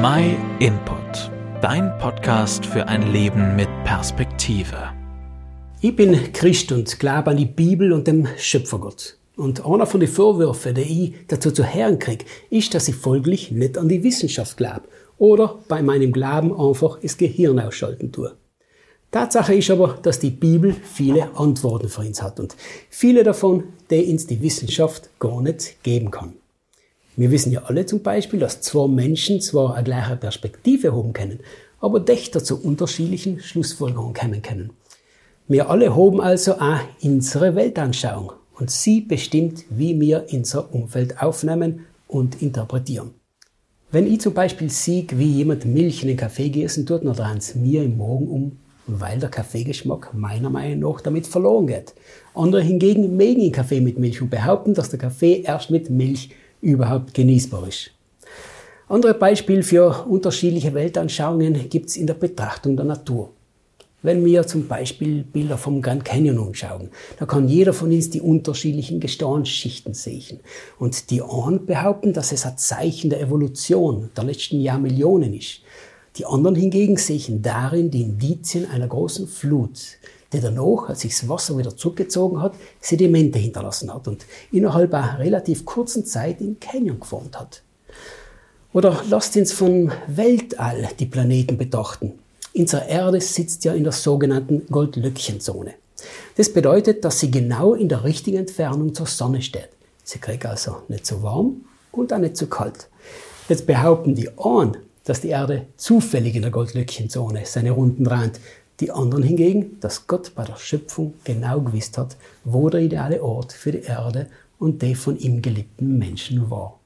My Input, dein Podcast für ein Leben mit Perspektive. Ich bin Christ und glaube an die Bibel und dem Schöpfergott. Und einer von den Vorwürfen, die ich dazu zu hören kriege, ist, dass ich folglich nicht an die Wissenschaft glaube oder bei meinem Glauben einfach das Gehirn ausschalten tue. Tatsache ist aber, dass die Bibel viele Antworten für uns hat und viele davon, die uns die Wissenschaft gar nicht geben kann. Wir wissen ja alle zum Beispiel, dass zwei Menschen zwar eine gleiche Perspektive haben können, aber Dächter zu unterschiedlichen Schlussfolgerungen kommen können. Wir alle haben also auch unsere Weltanschauung und sie bestimmt, wie wir unser Umfeld aufnehmen und interpretieren. Wenn ich zum Beispiel sehe, wie jemand Milch in den Kaffee gießen tut, dann dreht es mir im Morgen um, weil der Kaffeegeschmack meiner Meinung nach damit verloren geht. Andere hingegen mögen den Kaffee mit Milch und behaupten, dass der Kaffee erst mit Milch überhaupt genießbar ist. Andere Beispiele für unterschiedliche Weltanschauungen gibt es in der Betrachtung der Natur. Wenn wir zum Beispiel Bilder vom Grand Canyon anschauen, da kann jeder von uns die unterschiedlichen Gesteinsschichten sehen. Und die einen behaupten, dass es ein Zeichen der Evolution der letzten Jahrmillionen ist. Die anderen hingegen sehen darin die Indizien einer großen Flut, die danach, als sich das Wasser wieder zurückgezogen hat, Sedimente hinterlassen hat und innerhalb einer relativ kurzen Zeit den Canyon geformt hat. Oder lasst uns vom Weltall die Planeten betrachten. Unsere Erde sitzt ja in der sogenannten Goldlöckchenzone. Das bedeutet, dass sie genau in der richtigen Entfernung zur Sonne steht. Sie kriegt also nicht zu so warm und auch nicht zu so kalt. Jetzt behaupten die einen, dass die Erde zufällig in der Goldlöckchenzone seine Runden dreht, die anderen hingegen, dass Gott bei der Schöpfung genau gewusst hat, wo der ideale Ort für die Erde und der von ihm geliebten Menschen war.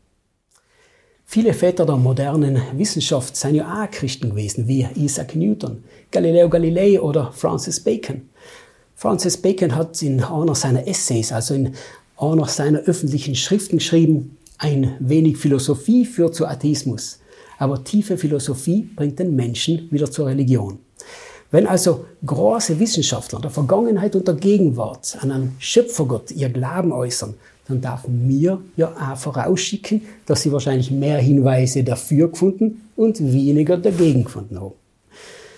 Viele Väter der modernen Wissenschaft seien ja auch Christen gewesen, wie Isaac Newton, Galileo Galilei oder Francis Bacon. Francis Bacon hat in einer seiner Essays, also in einer seiner öffentlichen Schriften geschrieben, ein wenig Philosophie führt zu Atheismus, aber tiefe Philosophie bringt den Menschen wieder zur Religion. Wenn also große Wissenschaftler der Vergangenheit und der Gegenwart an einen Schöpfergott ihr Glauben äußern, dann darf mir ja auch vorausschicken, dass sie wahrscheinlich mehr Hinweise dafür gefunden und weniger dagegen gefunden haben.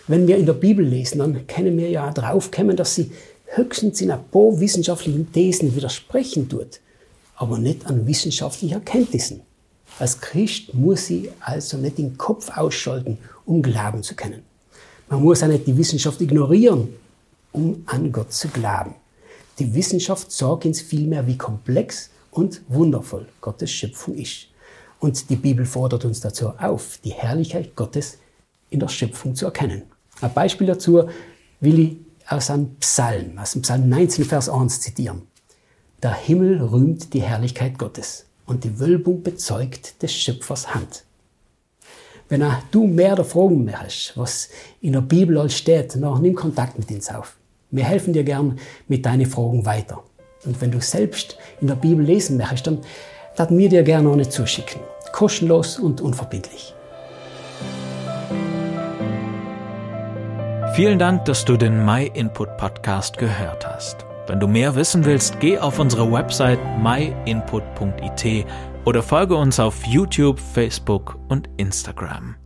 Wenn wir in der Bibel lesen, dann können wir ja draufkommen, dass sie höchstens in ein paar wissenschaftlichen Thesen widersprechen tut, aber nicht an wissenschaftlichen Erkenntnissen. Als Christ muss sie also nicht den Kopf ausschalten, um glauben zu können. Man muss auch nicht die Wissenschaft ignorieren, um an Gott zu glauben. Die Wissenschaft sagt uns vielmehr, wie komplex und wundervoll Gottes Schöpfung ist. Und die Bibel fordert uns dazu auf, die Herrlichkeit Gottes in der Schöpfung zu erkennen. Ein Beispiel dazu will ich aus einem Psalm, aus dem Psalm 19, Vers 1 zitieren. Der Himmel rühmt die Herrlichkeit Gottes und die Wölbung bezeugt des Schöpfers Hand. Wenn auch du mehr Fragen hast, was in der Bibel alles steht, dann nimm Kontakt mit uns auf. Wir helfen dir gern mit deinen Fragen weiter. Und wenn du selbst in der Bibel lesen möchtest, dann werden wir dir gerne eine zuschicken. Kostenlos und unverbindlich. Vielen Dank, dass du den My Input Podcast gehört hast. Wenn du mehr wissen willst, geh auf unsere Website myinput.it oder folge uns auf YouTube, Facebook und Instagram.